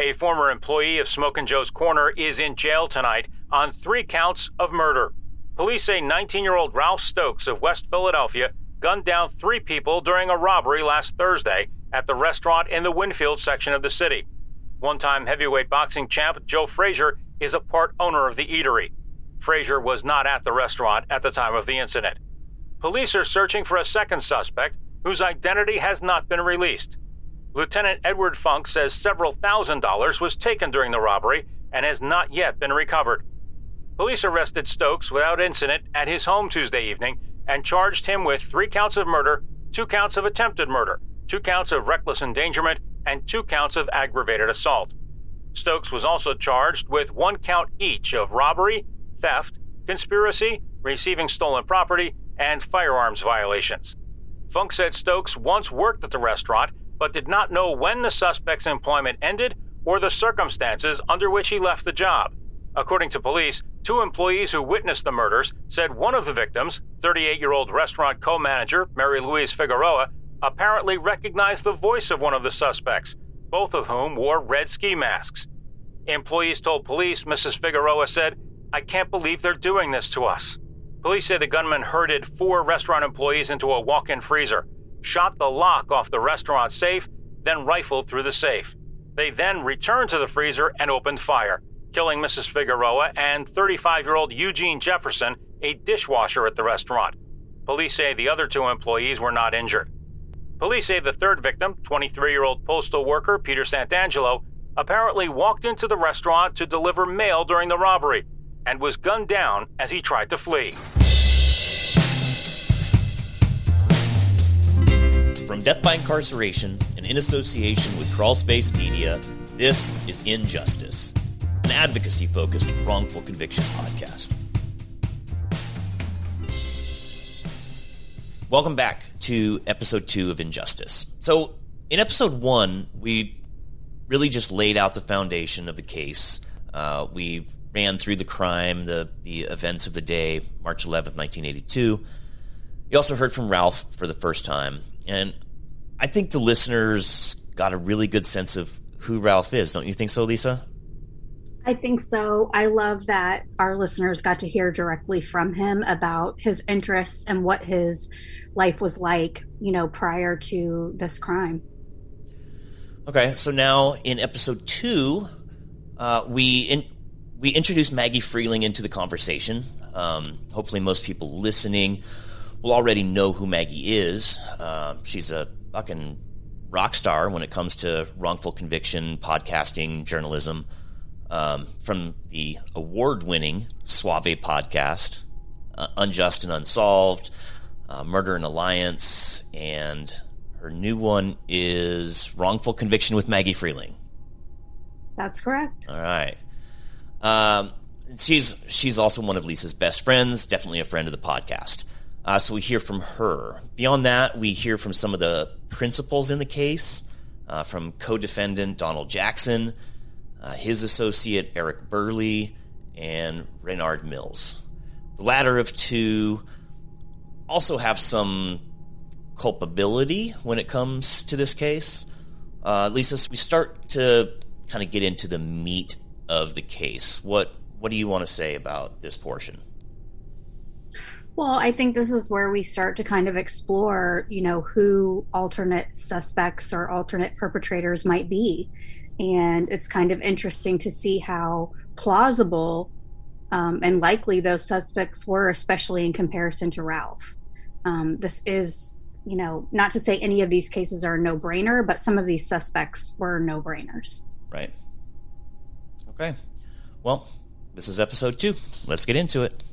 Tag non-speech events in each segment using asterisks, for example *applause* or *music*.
A former employee of Smokin' Joe's Corner is in jail tonight on three counts of murder. Police say 19 year old Ralph Stokes of West Philadelphia gunned down three people during a robbery last Thursday at the restaurant in the Wynnefield section of the city. One time heavyweight boxing champ Joe Frazier is a part owner of the eatery. Frazier was not at the restaurant at the time of the incident. Police are searching for a second suspect whose identity has not been released. Lieutenant Edward Funk says several thousand dollars was taken during the robbery and has not yet been recovered. Police arrested Stokes without incident at his home Tuesday evening and charged him with three counts of murder, two counts of attempted murder, two counts of reckless endangerment, and two counts of aggravated assault. Stokes was also charged with one count each of robbery, theft, conspiracy, receiving stolen property, and firearms violations. Funk said Stokes once worked at the restaurant but did not know when the suspect's employment ended or the circumstances under which he left the job. According to police, two employees who witnessed the murders said one of the victims, 38 year old restaurant co manager Mary Louise Figueroa, apparently recognized the voice of one of the suspects, both of whom wore red ski masks. Employees told police Mrs. Figueroa said, I can't believe they're doing this to us. Police say the gunman herded four restaurant employees into a walk in freezer shot the lock off the restaurant safe, then rifled through the safe. They then returned to the freezer and opened fire, killing Mrs. Figueroa and 35 year old Eugene Jefferson, a dishwasher at the restaurant. Police say the other two employees were not injured. Police say the third victim, 23 year old postal worker Peter Santangelo, apparently walked into the restaurant to deliver mail during the robbery and was gunned down as he tried to flee. From Death by Incarceration and in association with Crawlspace Media, this is Injustice, an advocacy focused wrongful conviction podcast. Welcome back to episode two of Injustice. So, in episode one, we really just laid out the foundation of the case. Uh, we ran through the crime, the, the events of the day, March 11th, 1982. You also heard from Ralph for the first time. And I think the listeners got a really good sense of who Ralph is. Don't you think so, Lisa? I think so. I love that our listeners got to hear directly from him about his interests and what his life was like, you know, prior to this crime. Okay, so now in episode two, uh, we in, we introduce Maggie Freleng into the conversation. Um, hopefully, most people listening will already know who Maggie is. Uh, she's a fucking rock star when it comes to wrongful conviction, podcasting, journalism. Um, from the award winning Suave podcast, uh, Unjust and Unsolved, uh, Murder in Alliance, and her new one is Wrongful Conviction with Maggie Freleng. That's correct. All right. Um, she's she's also one of Lisa's best friends, definitely a friend of the podcast. Uh, so we hear from her. Beyond that, we hear from some of the principals in the case, uh, from co defendant Donald Jackson, uh, his associate Eric Burley, and Reynard Mills. The latter of two also have some culpability when it comes to this case. Uh, Lisa, we start to kind of get into the meat of the case. What what do you want to say about this portion? Well, I think this is where we start to kind of explore, you know, who alternate suspects or alternate perpetrators might be. And it's kind of interesting to see how plausible um, and likely those suspects were, especially in comparison to Ralph. Um, this is, you know, not to say any of these cases are a no brainer, but some of these suspects were no brainers. Right. Okay. Well, this is episode two. Let's get into it.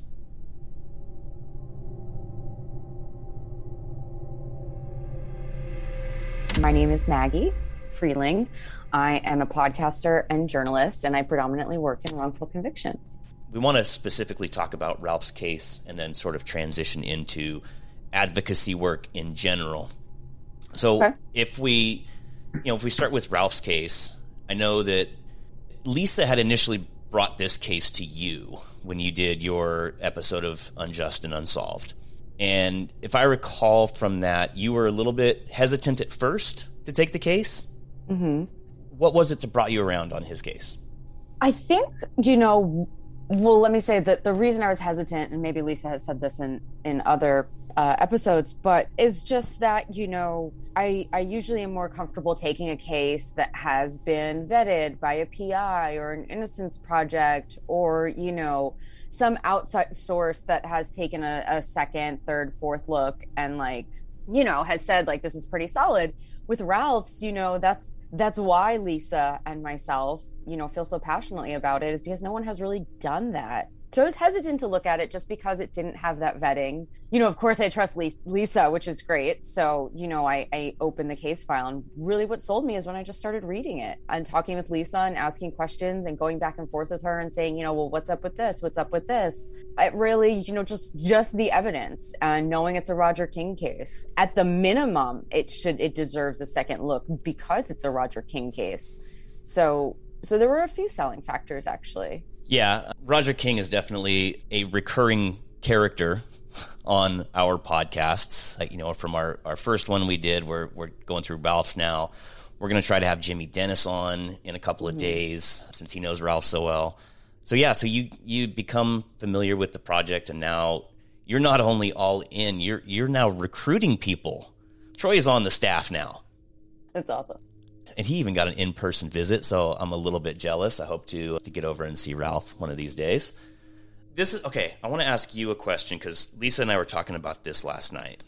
My name is Maggie Freleng. I am a podcaster and journalist, and I predominantly work in wrongful convictions. We want to specifically talk about Ralph's case and then sort of transition into advocacy work in general. So, okay. if we, you know, if we start with Ralph's case, I know that Lisa had initially brought this case to you when you did your episode of Unjust and Unsolved. And if I recall from that, you were a little bit hesitant at first to take the case. Mm-hmm. what was it that brought you around on his case? I think, you know, well, let me say that the reason I was hesitant, and maybe Lisa has said this in, in other uh, episodes, but is just that, you know, I, I usually am more comfortable taking a case that has been vetted by a PI or an innocence project or, you know, some outside source that has taken a, a second, third, fourth look and like, you know, has said like this is pretty solid. With Ralph's, you know, that's that's why Lisa and myself, you know, feel so passionately about it is because no one has really done that. So I was hesitant to look at it just because it didn't have that vetting. You know, of course, I trust Lisa, which is great. So, you know, I, I opened the case file, and really what sold me is when I just started reading it and talking with Lisa and asking questions and going back and forth with her and saying, you know, well, what's up with this? What's up with this? It really, you know, just just the evidence and knowing it's a Roger King case. At the minimum, it should it deserves a second look because it's a Roger King case. So, so there were a few selling factors actually. Yeah, Roger King is definitely a recurring character on our podcasts. Like, you know, from our, our first one we did, we're, we're going through Ralph's now. We're going to try to have Jimmy Dennis on in a couple of mm-hmm. days since he knows Ralph so well. So yeah, so you you become familiar with the project, and now you're not only all in, you're you're now recruiting people. Troy is on the staff now. That's awesome and he even got an in-person visit so i'm a little bit jealous. I hope to to get over and see ralph one of these days. This is okay i want to ask you a question because lisa and i were talking about this last night.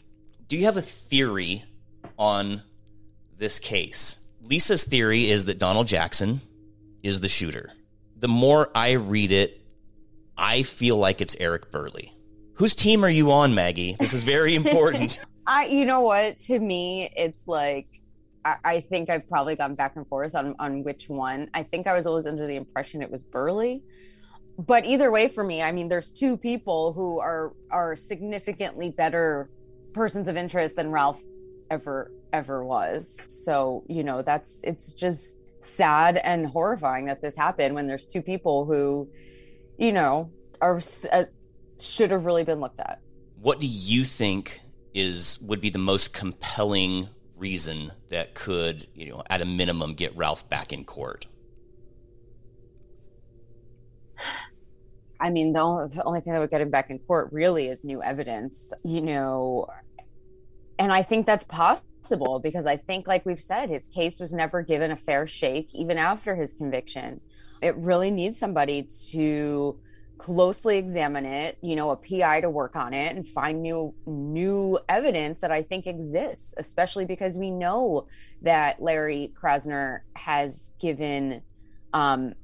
Do you have a theory on this case? Lisa's theory is that donald jackson is the shooter. The more i read it i feel like it's eric burley. Whose team are you on maggie? This is very *laughs* important. I, you know what? To me, it's like I, I think I've probably gone back and forth on on which one. I think I was always under the impression it was Burley. But either way for me, I mean there's two people who are are significantly better persons of interest than Ralph ever ever was. So, you know, that's it's just sad and horrifying that this happened when there's two people who you know are uh, should have really been looked at. What do you think is would be the most compelling reason that could, you know, at a minimum, get Ralph back in court? *sighs* I mean, the only, the only thing that would get him back in court really is new evidence, you know, and I think that's possible because I think, like we've said, his case was never given a fair shake, even after his conviction. It really needs somebody to closely examine it you know a pi to work on it and find new new evidence that i think exists especially because we know that larry krasner has given um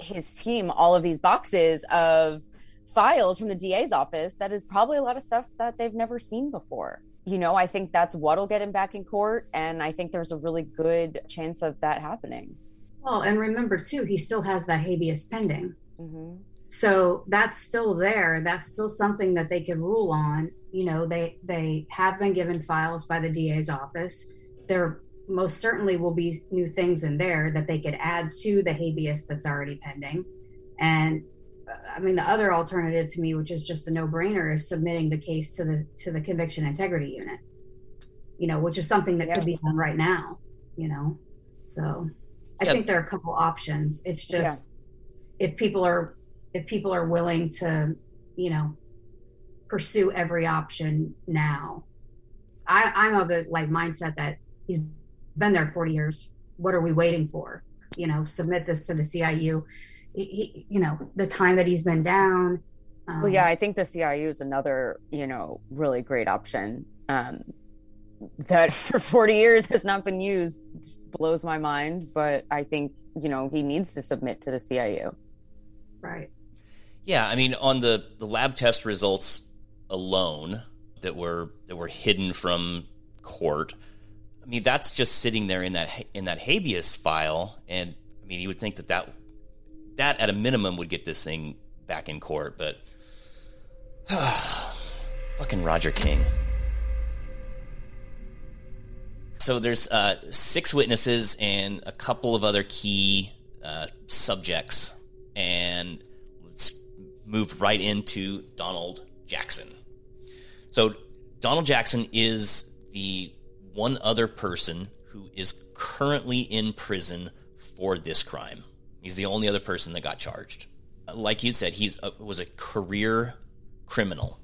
his team all of these boxes of files from the da's office that is probably a lot of stuff that they've never seen before. You know i think that's what'll get him back in court and i think there's a really good chance of that happening. Well and remember too he still has that habeas pending. Mm-hmm so that's still there that's still something that they can rule on you know they they have been given files by the da's office there most certainly will be new things in there that they could add to the habeas that's already pending and uh, i mean the other alternative to me which is just a no-brainer is submitting the case to the to the conviction integrity unit you know which is something that yes. could be done right now you know so i yep. think there are a couple options it's just yeah. if people are if people are willing to, you know, pursue every option now. I, I'm of the like mindset that he's been there 40 years. What are we waiting for? You know, submit this to the CIU. He, he, you know, the time that he's been down. Um, well, yeah, I think the CIU is another, you know, really great option um, that *laughs* for 40 years has not been used. Blows my mind, but I think you know he needs to submit to the CIU. Right. Yeah, I mean, on the, the lab test results alone that were that were hidden from court, I mean, that's just sitting there in that in that habeas file, and I mean, you would think that that that at a minimum would get this thing back in court, but *sighs* fucking Roger King. So there's uh, six witnesses and a couple of other key uh, subjects, and moved right into Donald Jackson. So Donald Jackson is the one other person who is currently in prison for this crime. He's the only other person that got charged. Like you said, he was a career criminal,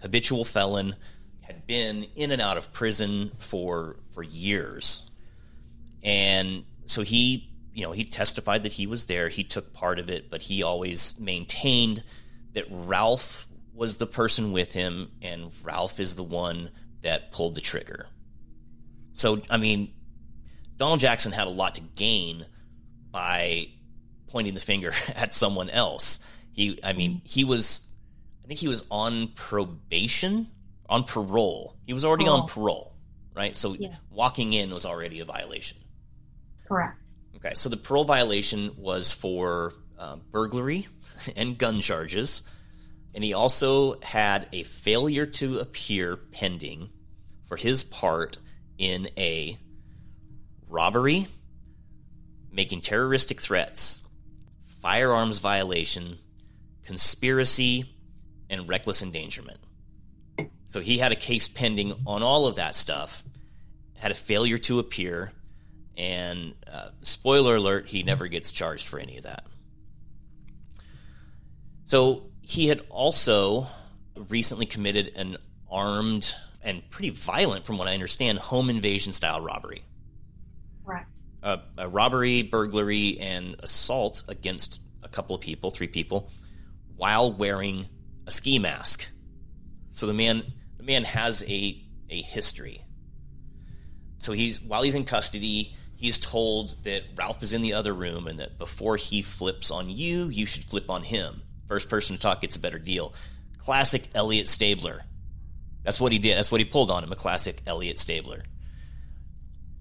habitual felon, had been in and out of prison for for years, and so he, you know, he testified that he was there. He took part of it, but he always maintained that Ralph was the person with him, and Ralph is the one that pulled the trigger. So, I mean, Donald Jackson had a lot to gain by pointing the finger *laughs* at someone else. He, I mean, he was, I think he was on probation, on parole. He was already parole. on parole, right? So yeah. walking in was already a violation. Correct. Okay, so the parole violation was for uh, burglary *laughs* and gun charges. And he also had a failure to appear pending for his part in a robbery, making terroristic threats, firearms violation, conspiracy, and reckless endangerment. So he had a case pending on all of that stuff, had a failure to appear, and uh, spoiler alert, he never gets charged for any of that. So he had also recently committed an armed and pretty violent, from what I understand, home invasion style robbery. Correct. A, a robbery, burglary, and assault against a couple of people, three people, while wearing a ski mask. So the man, the man has a a history. So he's while he's in custody, he's told that Ralph is in the other room and that before he flips on you, you should flip on him. First person to talk gets a better deal. Classic Elliot Stabler. That's what he did. That's what he pulled on him, a classic Elliot Stabler.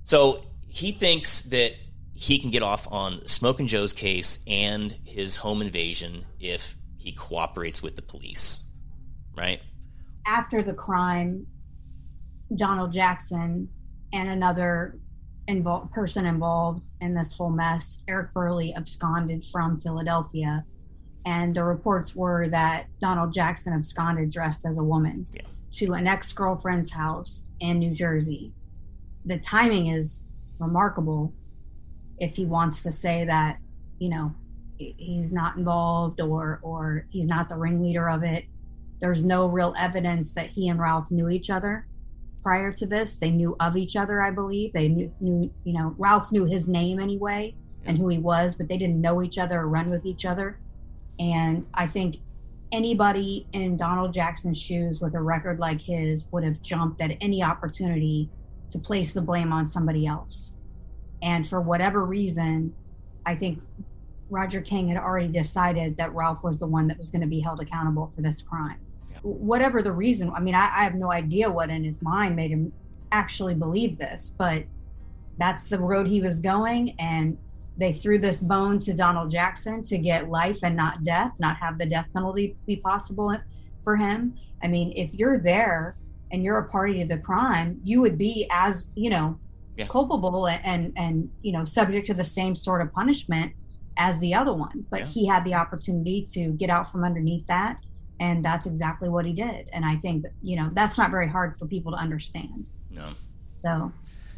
So he thinks that he can get off on Smokin' Joe's case and his home invasion if he cooperates with the police, right? After the crime, Donald Jackson and another involved person involved in this whole mess, Eric Burley, absconded from Philadelphia and the reports were that Donald Jackson absconded dressed as a woman yeah. to an ex girlfriend's house in New Jersey. The timing is remarkable if he wants to say that, you know, he's not involved or or he's not the ringleader of it. There's no real evidence that he and Ralph knew each other prior to this. They knew of each other, I believe. They knew, knew you know, Ralph knew his name anyway and who he was, but they didn't know each other or run with each other. And I think anybody in Donald Jackson's shoes with a record like his would have jumped at any opportunity to place the blame on somebody else. And for whatever reason, I think Roger King had already decided that Ralph was the one that was going to be held accountable for this crime. Whatever the reason, I mean, I, I have no idea what in his mind made him actually believe this, but that's the road he was going. And they threw this bone to Donald Jackson to get life and not death, not have the death penalty be possible for him. I mean, if you're there and you're a party to the crime, you would be as, you know, yeah. culpable and and you know, subject to the same sort of punishment as the other one. But yeah. he had the opportunity to get out from underneath that and that's exactly what he did. And I think that, you know, that's not very hard for people to understand. No. So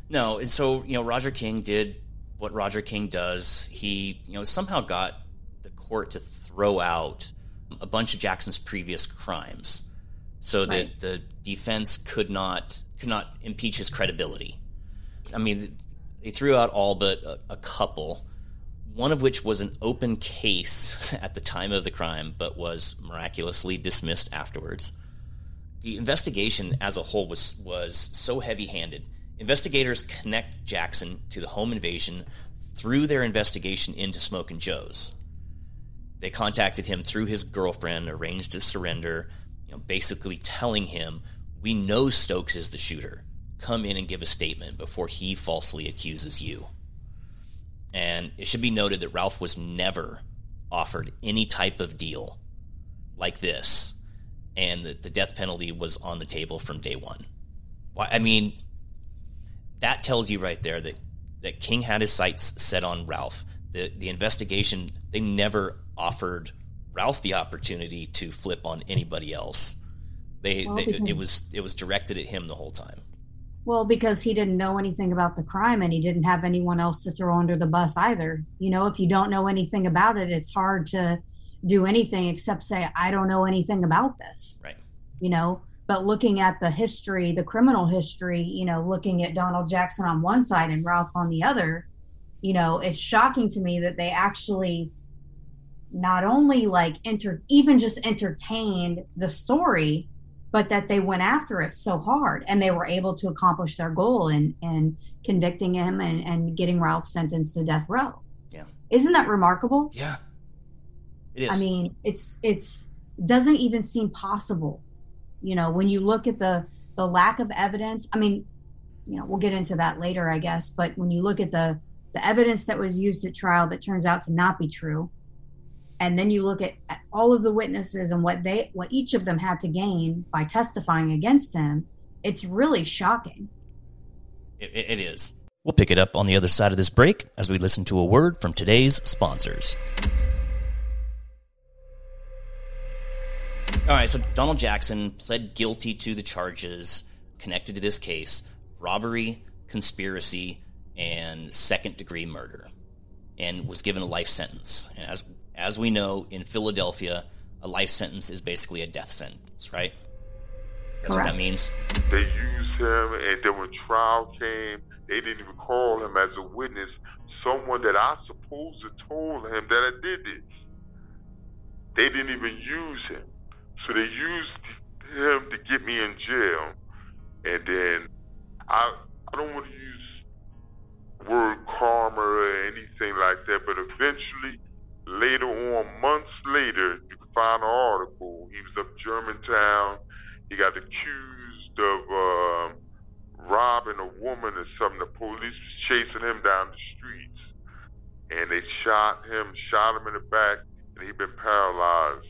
no, and so you know Roger King did what Roger King does, he you know somehow got the court to throw out a bunch of Jackson's previous crimes, so right. that the defense could not could not impeach his credibility. I mean, they threw out all but a, a couple, one of which was an open case *laughs* at the time of the crime, but was miraculously dismissed afterwards. The investigation as a whole was was so heavy handed Investigators connect Jackson to the home invasion through their investigation into Smokin' Joe's. They contacted him through his girlfriend, arranged a surrender, you know, basically telling him, "We know Stokes is the shooter. Come in and give a statement before he falsely accuses you." And it should be noted that Ralph was never offered any type of deal like this, and that the death penalty was on the table from day one. Why? I mean, that tells you right there that that King had his sights set on Ralph. The the investigation they never offered Ralph the opportunity to flip on anybody else. They, they it was it was directed at him the whole time. Well, because he didn't know anything about the crime and he didn't have anyone else to throw under the bus either. You know, if you don't know anything about it, it's hard to do anything except say, I don't know anything about this. Right. You know, but looking at the history, the criminal history, you know, looking at Donald Jackson on one side and Ralph on the other, you know, it's shocking to me that they actually not only like enter even just entertained the story but that they went after it so hard and they were able to accomplish their goal in in convicting him and, and getting Ralph sentenced to death row. Yeah. Isn't that remarkable? Yeah. It is. I mean, it's it's doesn't even seem possible. You know, when you look at the the lack of evidence, I mean, you know, we'll get into that later, I guess, but when you look at the the evidence that was used at trial that turns out to not be true, and then you look at, at all of the witnesses and what they what each of them had to gain by testifying against him, it's really shocking. It, it is. We'll pick it up on the other side of this break as we listen to a word from today's sponsors. All right, so Donald Jackson pled guilty to the charges connected to this case robbery, conspiracy, and second degree murder, and was given a life sentence. And as, as we know, in Philadelphia, a life sentence is basically a death sentence, right? That's what that means. They used him, and then when trial came, they didn't even call him as a witness. Someone that I supposed to told him that I did this. They didn't even use him, so they used him to get me in jail. And then I I don't want to use word karma or anything like that, but eventually, later on, months later, you can find an article. He was up Germantown. He got accused of um robbing a woman or something. The police was chasing him down the streets, and they shot him, shot him in the back, and he been paralyzed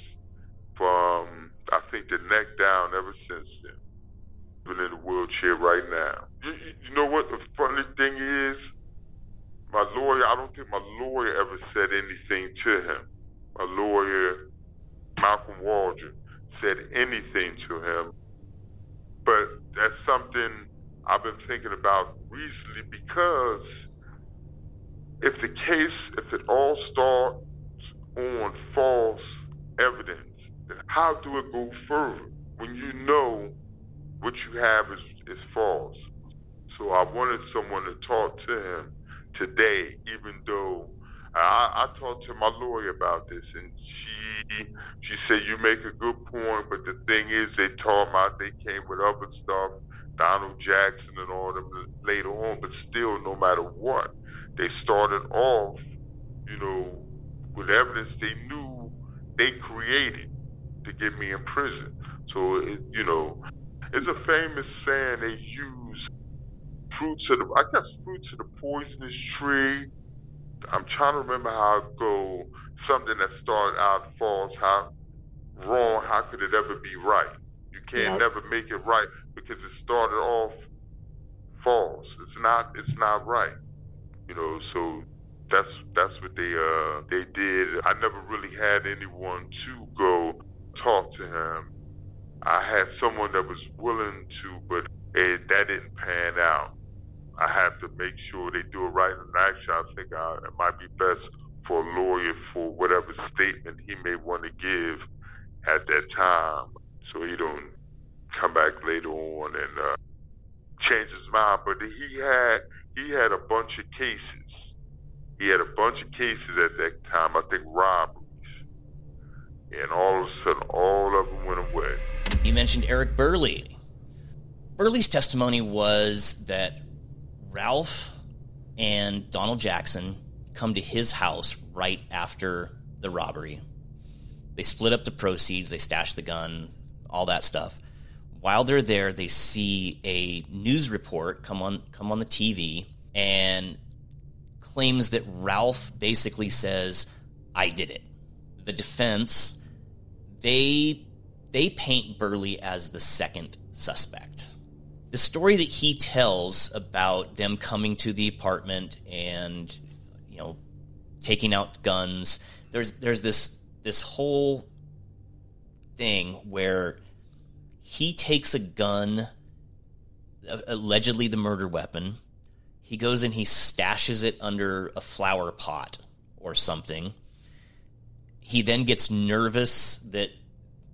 from I think the neck down ever since then. Been in a wheelchair right now. You, you- you know what the funny thing is? My lawyer, I don't think my lawyer ever said anything to him. My lawyer, Malcolm Waldron, said anything to him. But that's something I've been thinking about recently because if the case, if it all starts on false evidence, how do it go further when you know what you have is, is false? So I wanted someone to talk to him today, even though I, I talked to my lawyer about this, and she she said you make a good point, but the thing is, they talk about they came with other stuff, Donald Jackson and all them later on, but still, no matter what, they started off, you know, with evidence they knew they created to get me in prison. So it, you know, it's a famous saying they use fruits of the I guess fruits of the poisonous tree. I'm trying to remember how it go. Something that started out false, how wrong, how could it ever be right? You can't never make it right because it started off false. It's not it's not right. You know, so that's that's what they uh they did. I never really had anyone to go talk to him. I had someone that was willing to, but it, that didn't pan out. I have to make sure they do it right. And actually, I think I, it might be best for a lawyer for whatever statement he may want to give at that time, so he don't come back later on and uh, change his mind. But he had he had a bunch of cases. He had a bunch of cases at that time. I think robberies, and all of a sudden, all of them went away. You mentioned Eric Burley. Burley's testimony was that Ralph and Donald Jackson come to his house right after the robbery. They split up the proceeds, they stash the gun, all that stuff. While they're there, they see a news report come on come on the TV and claims that Ralph basically says, "I did it." The defense they they paint Burley as the second suspect. The story that he tells about them coming to the apartment and you know taking out guns, there's there's this this whole thing where he takes a gun allegedly the murder weapon. He goes and he stashes it under a flower pot or something. He then gets nervous that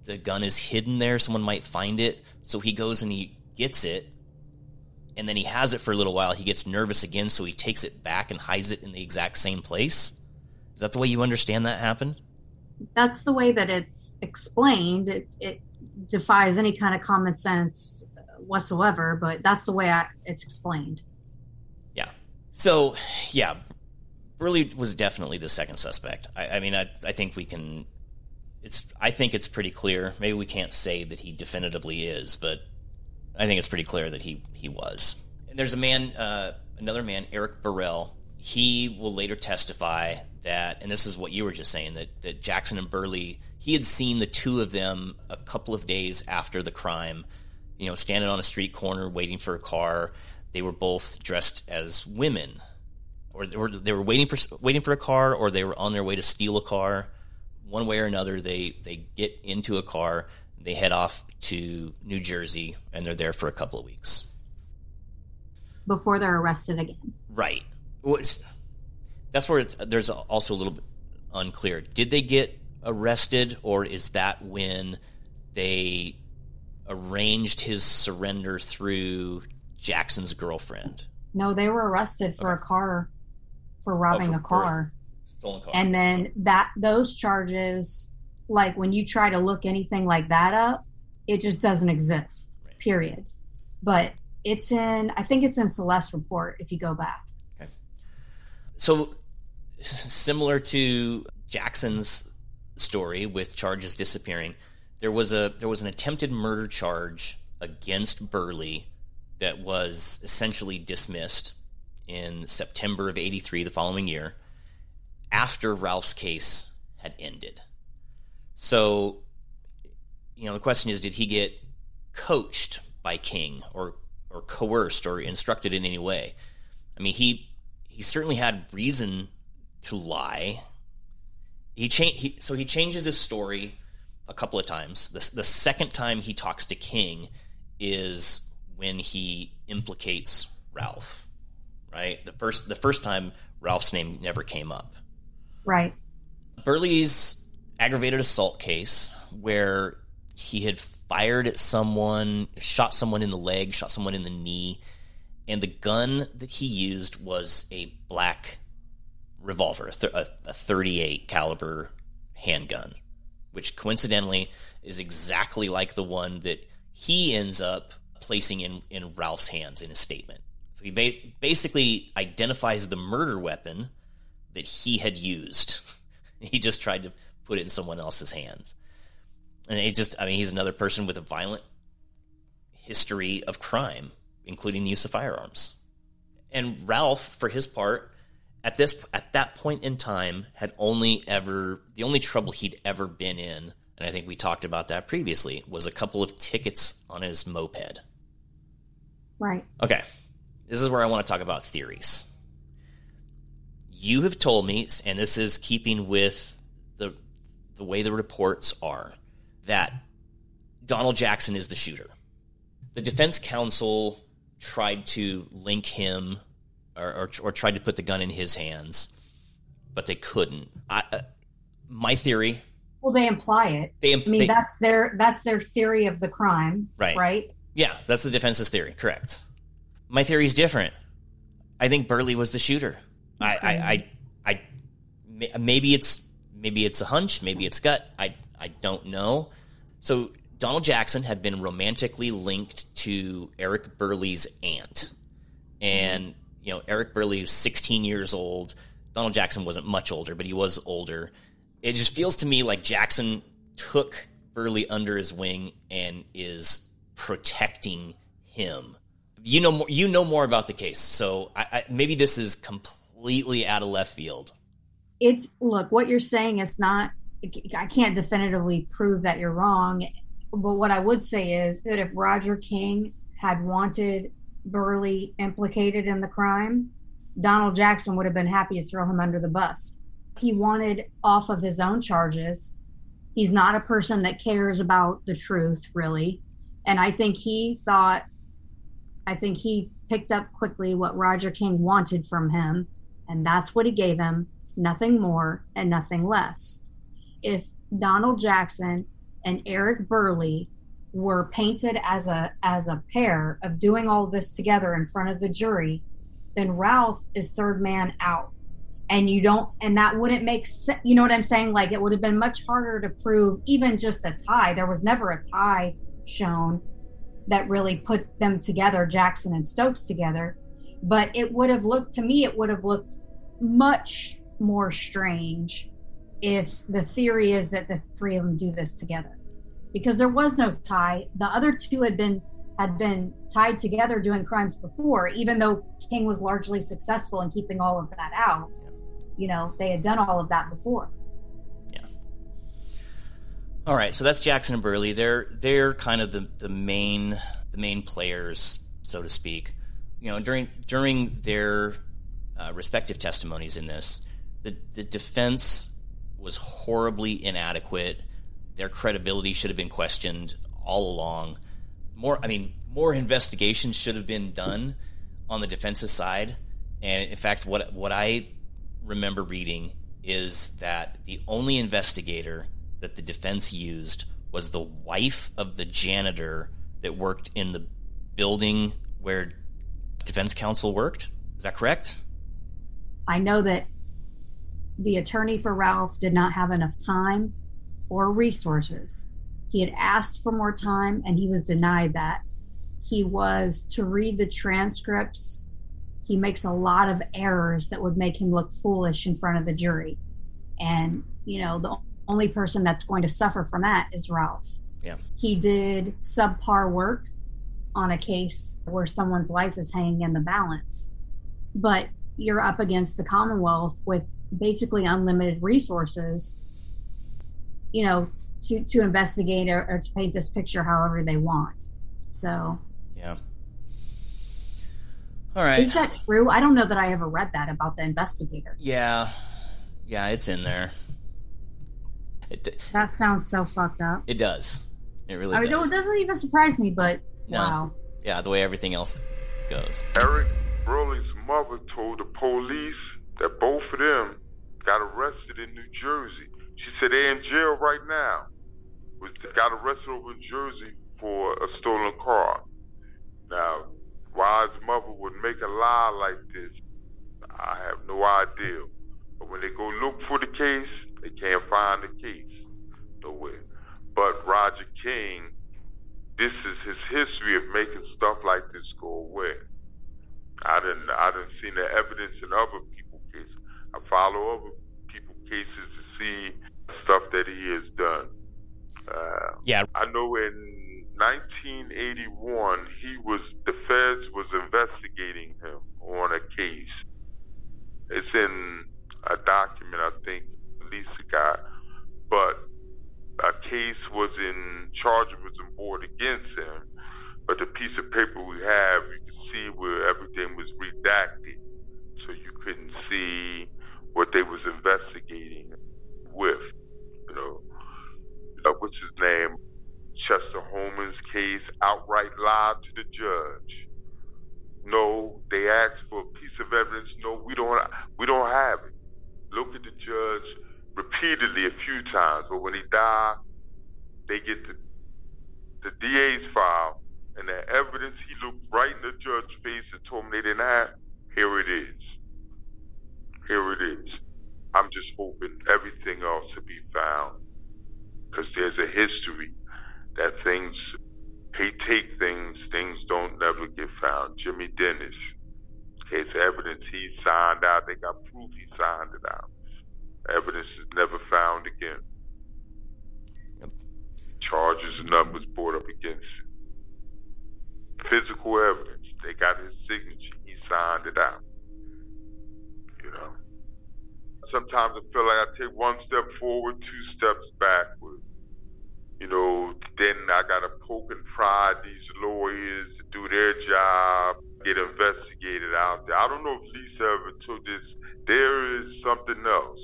the gun is hidden there, someone might find it. So he goes and he gets it, and then he has it for a little while. He gets nervous again, so he takes it back and hides it in the exact same place. Is that the way you understand that happened? That's the way that it's explained. It, it defies any kind of common sense whatsoever, but that's the way I, it's explained. Yeah. So, yeah, Burley was definitely the second suspect. I, I mean, I, I think we can it's I think it's pretty clear. Maybe we can't say that he definitively is, but I think it's pretty clear that he he was. And there's a man, uh, another man, Eric Burrell. He will later testify that, and this is what you were just saying that that Jackson and Burley. He had seen the two of them a couple of days after the crime. You know, standing on a street corner waiting for a car. They were both dressed as women, or they were, they were waiting for waiting for a car, or they were on their way to steal a car one way or another, they they get into a car, they head off to New Jersey, and they're there for a couple of weeks before they're arrested again. Right. That's where it's. there's also a little bit unclear. Did they get arrested, or is that when they arranged his surrender through Jackson's girlfriend? No, they were arrested for okay. Oh, a car, for robbing oh, for, a car stolen car. And then that those charges, like when you try to look anything like that up, it just doesn't exist. Right. Period. But it's in I think it's in Celeste report if you go back. Okay. So *laughs* similar to Jackson's story with charges disappearing, there was a there was an attempted murder charge against Burley that was essentially dismissed in September of 83 the following year after Ralph's case had ended. So, you know, the question is did he get coached by King or or coerced or instructed in any way? I mean, he he certainly had reason to lie. He changed. He, so he changes his story a couple of times. The, the second time he talks to King is when he implicates Ralph. Right. The first the first time Ralph's name never came up. Right. Burley's aggravated assault case, where he had fired at someone, shot someone in the leg, shot someone in the knee, and the gun that he used was a black revolver, a, a 38 caliber handgun, which coincidentally is exactly like the one that he ends up placing in, in Ralph's hands in his statement. So he ba- basically identifies the murder weapon that he had used. *laughs* he just tried to put it in someone else's hands. And he just, I mean, he's another person with a violent history of crime, including the use of firearms. And Ralph, for his part, at this at that point in time, had only ever the only trouble he'd ever been in, and I think we talked about that previously, was a couple of tickets on his moped. Right. Okay. This is where I want to talk about theories you have told me, and this is keeping with the way the reports are, that Donald Jackson is the shooter. The defense counsel tried to link him or, or, or tried to put the gun in his hands, but they couldn't. I, uh, my theory. Well, they imply it. They I mean, they, that's their that's their theory of the crime, right? Right. Yeah, that's the defense's theory. Correct. My theory is different. I think Burley was the shooter. I, I, I, I, maybe it's maybe it's a hunch, maybe it's gut. I, I don't know. So Donald Jackson had been romantically linked to Eric Burley's aunt, and you know Eric Burley was 16 years old. Donald Jackson wasn't much older, but he was older. It just feels to me like Jackson took Burley under his wing and is protecting him. You know more. You know more about the case, so I, I, maybe this is completely completely out of left field. It's look, what you're saying is not, I can't definitively prove that you're wrong. But what I would say is that if Roger King had wanted Burley implicated in the crime, Donald Jackson would have been happy to throw him under the bus. He wanted off of his own charges. He's not a person that cares about the truth, really. And I think he thought I think he picked up quickly what Roger King wanted from him, and that's what he gave him nothing more and nothing less. If Donald Jackson and Eric Burley were painted as a as a pair of doing all this together in front of the jury, then Ralph is third man out. And you don't, and that wouldn't make sense. You know what I'm saying? Like it would have been much harder to prove even just a tie. There was never a tie shown that really put them together, Jackson and Stokes together. But it would have looked to me, it would have looked much more strange if the theory is that the three of them do this together. Because there was no tie. The other two had been had been tied together doing crimes before, even though King was largely successful in keeping all of that out. You know, they had done all of that before. All right, so that's Jackson and Burley. They're they're kind of the, the main the main players, so to speak. You know, during during their uh, respective testimonies in this, the the defense was horribly inadequate. Their credibility should have been questioned all along. More, I mean, more investigation should have been done on the defense's side. And in fact, what what I remember reading is that the only investigator that the defense used was the wife of the janitor that worked in the building where defense counsel worked. Is that correct? I know that the attorney for Ralph did not have enough time or resources. He had asked for more time and he was denied that. He was to read the transcripts. He makes a lot of errors that would make him look foolish in front of the jury. And, you know, the only person that's going to suffer from that is Ralph. Yeah. He did subpar work on a case where someone's life is hanging in the balance. But you're up against the Commonwealth with basically unlimited resources, you know, to, to investigate or, or to paint this picture however they want. So, yeah. All right. Is that true? I don't know that I ever read that about the investigator. Yeah. Yeah, it's in there. It, that sounds so fucked up. It does. It really I mean, does. It doesn't even surprise me, but no. wow. Yeah, the way everything else goes. Eric Burley's mother told the police that both of them got arrested in New Jersey. She said they're in jail right now. Was got arrested over in Jersey for a stolen car. Now, why his mother would make a lie like this, I have no idea. But when they go look for the case, they can't find the case nowhere. But Roger King, this is his history of making stuff like this go away. I didn't I didn't see the evidence in other people cases. I follow other people cases to see stuff that he has done. Uh, yeah, I know in 1981 he was the feds was investigating him on a case. It's in a document I think Lisa got, but a case was in charges was board against him. But the piece of paper we have, you can see where everything was redacted, so you couldn't see what they was investigating with. You know, uh, what's his name? Chester Hollman's case outright lied to the judge. No, they asked for a piece of evidence. No, we don't. We don't have it. Look at the judge repeatedly a few times, but when he died, they get the the DA's file and the evidence he looked right in the judge's face and told him they didn't have. Here it is. Here it is. I'm just hoping everything else to be found because there's a history that things they take things, things don't never get found. Jimmy Dennis, case evidence he signed out, they got proof he signed it out. Evidence is never found again. Charges and numbers brought up against him. Physical evidence, they got his signature, he signed it out. You know. Sometimes I feel like I take one step forward, two steps backward. You know, then I gotta poke and prod these lawyers to do their job, get investigated out there. I don't know if Lisa ever took this. There is something else.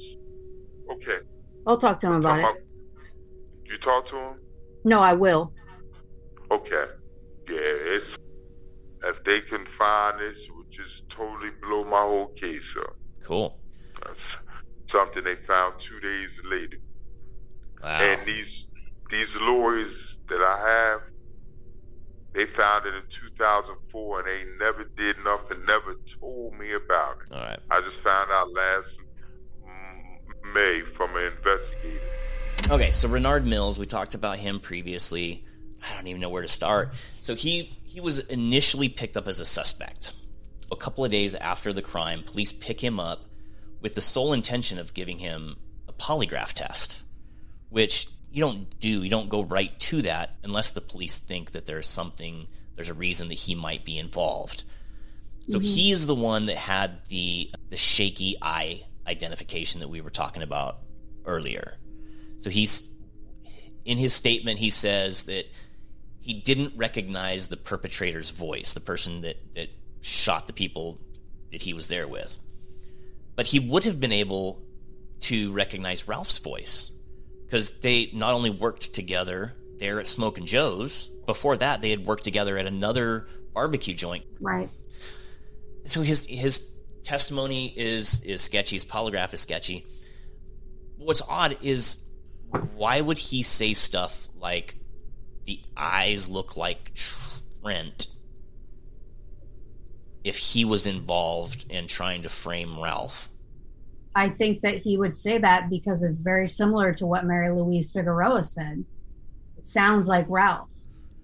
Okay. I'll talk to him about it. About, you talk to him? No, I will. Okay. Yeah, it's if they can find this, it would just totally blow my whole case up. Cool. That's something they found two days later. Wow. And these these lawyers that I have, they found it in 2004, and they never did nothing, never told me about it. All right. I just found out last May from an investigator. Okay, so Renard Mills, we talked about him previously. I don't even know where to start. So he he was initially picked up as a suspect. A couple of days after the crime, police pick him up with the sole intention of giving him a polygraph test, which you don't do. You don't go right to that unless the police think that there's something, there's a reason that he might be involved. So mm-hmm. he's the one that had the the shaky eye identification that we were talking about earlier. So he's in his statement he says that he didn't recognize the perpetrator's voice, the person that, that shot the people that he was there with. But he would have been able to recognize Ralph's voice because they not only worked together there at Smokin' Joe's, before that they had worked together at another barbecue joint. Right. So his his testimony is is sketchy, his polygraph is sketchy. What's odd is why would he say stuff like the eyes look like Trent if he was involved in trying to frame Ralph? I think that he would say that because it's very similar to what Mary Louise Figueroa said. It sounds like Ralph.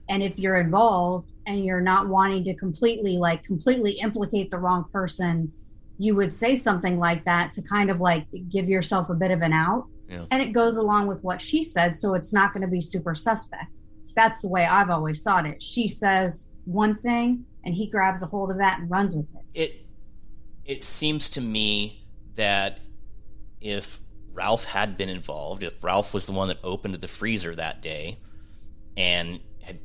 And if you're involved and you're not wanting to completely, like, completely implicate the wrong person, you would say something like that to kind of like give yourself a bit of an out. Yeah. And it goes along with what she said. So it's not going to be super suspect. That's the way I've always thought it. She says one thing and he grabs a hold of that and runs with it. It it seems to me that if Ralph had been involved, if Ralph was the one that opened the freezer that day and had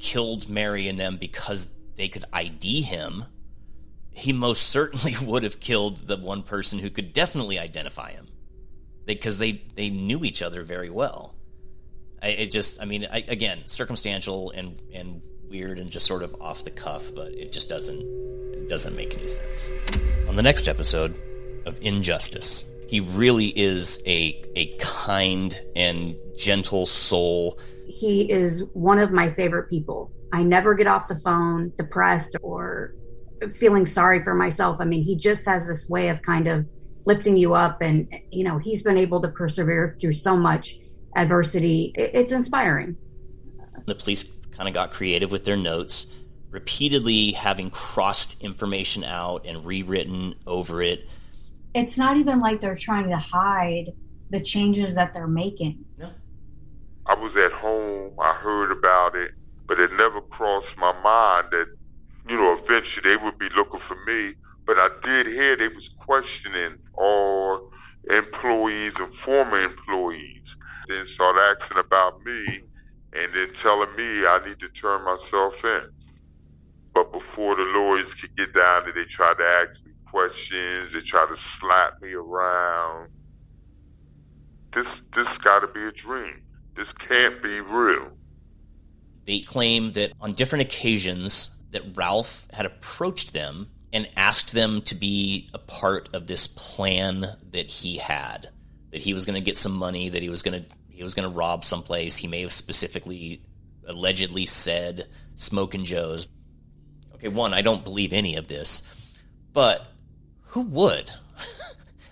killed Mary and them because they could ID him, he most certainly *laughs* would have killed the one person who could definitely identify him because they, they knew each other very well. I, it just, I mean, I, again, circumstantial and, and weird and just sort of off the cuff, but it just doesn't, it doesn't make any sense. On the next episode of Injustice, he really is a, a kind and gentle soul. he is one of my favorite people. I never get off the phone depressed or feeling sorry for myself. I mean, he just has this way of kind of lifting you up, and you know, he's been able to persevere through so much adversity. It- It's inspiring. The police kind of got creative with their notes, repeatedly having crossed information out and rewritten over it. It's not even like they're trying to hide the changes that they're making. No. I was at home, I heard about it, but it never crossed my mind that, you know, eventually they would be looking for me. But I did hear they was questioning all employees and former employees. Then start asking about me and then telling me I need to turn myself in. But before the lawyers could get down there, they tried to ask me questions, they tried to slap me around. This this gotta be a dream. This can't be real. They claim that on different occasions that Ralph had approached them and asked them to be a part of this plan that he had. That he was going to get some money, that he was going to he was going to rob someplace. He may have specifically allegedly said Smokin' Joe's. Okay, one, I don't believe any of this. But who would?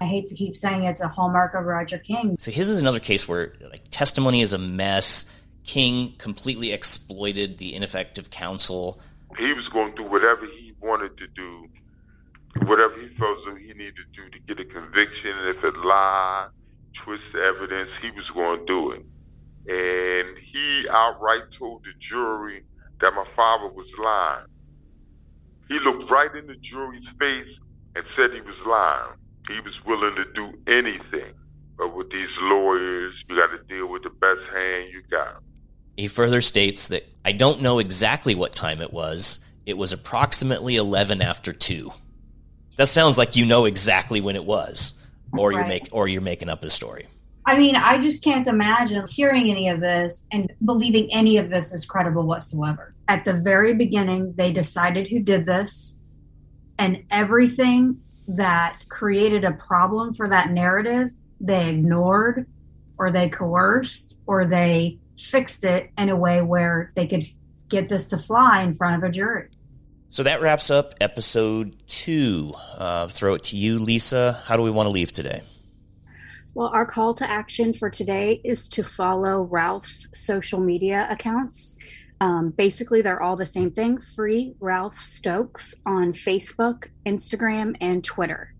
I hate to keep saying it's a hallmark of Roger King. So his is another case where like testimony is a mess. King completely exploited the ineffective counsel. He was going to do whatever he wanted to do, whatever he felt he needed to do to get a conviction. And if it lied, twist the evidence, he was going to do it. And he outright told the jury that my father was lying. He looked right in the jury's face and said he was lying. He was willing to do anything. But with these lawyers, you got to deal with the best hand you got. He further states that I don't know exactly what time it was. It was approximately 11 after 2. That sounds like you know exactly when it was or you're make or you're making up the story. I mean, I just can't imagine hearing any of this and believing any of this is credible whatsoever. at the very beginning, they decided who did this, and everything that created a problem for that narrative, they ignored or they coerced or they fixed it in a way where they could get this to fly in front of a jury. So that wraps up episode two. Uh, throw it to you, Lisa. How do we want to leave today? Well, our call to action for today is to follow Ralph's social media accounts. Um, basically, they're all the same thing free Ralph Stokes on Facebook, Instagram, and Twitter.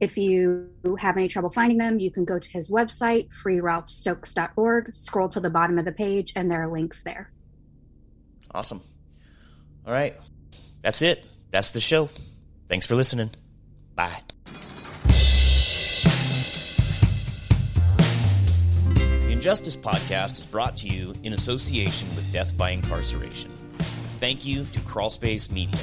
If you have any trouble finding them, you can go to his website, freeralphstokes.org, scroll to the bottom of the page, and there are links there. Awesome. All right. That's it. That's the show. Thanks for listening. Bye. The Injustice Podcast is brought to you in association with Death by Incarceration. Thank you to Crawlspace Media.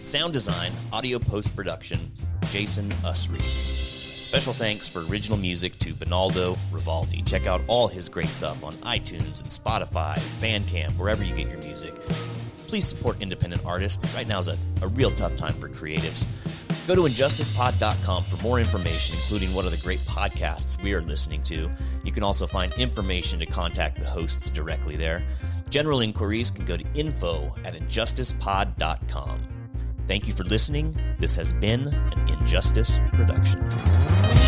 Sound design, audio post production, Jason Usry. Special thanks for original music to Bonaldo Rivaldi. Check out all his great stuff on iTunes and Spotify, Bandcamp, wherever you get your music. Please support independent artists. Right now is a, a real tough time for creatives. Go to injusticepod.com for more information, including what are the great podcasts we are listening to. You can also find information to contact the hosts directly there. General inquiries can go to info at injusticepod.com. Thank you for listening. This has been an Injustice production.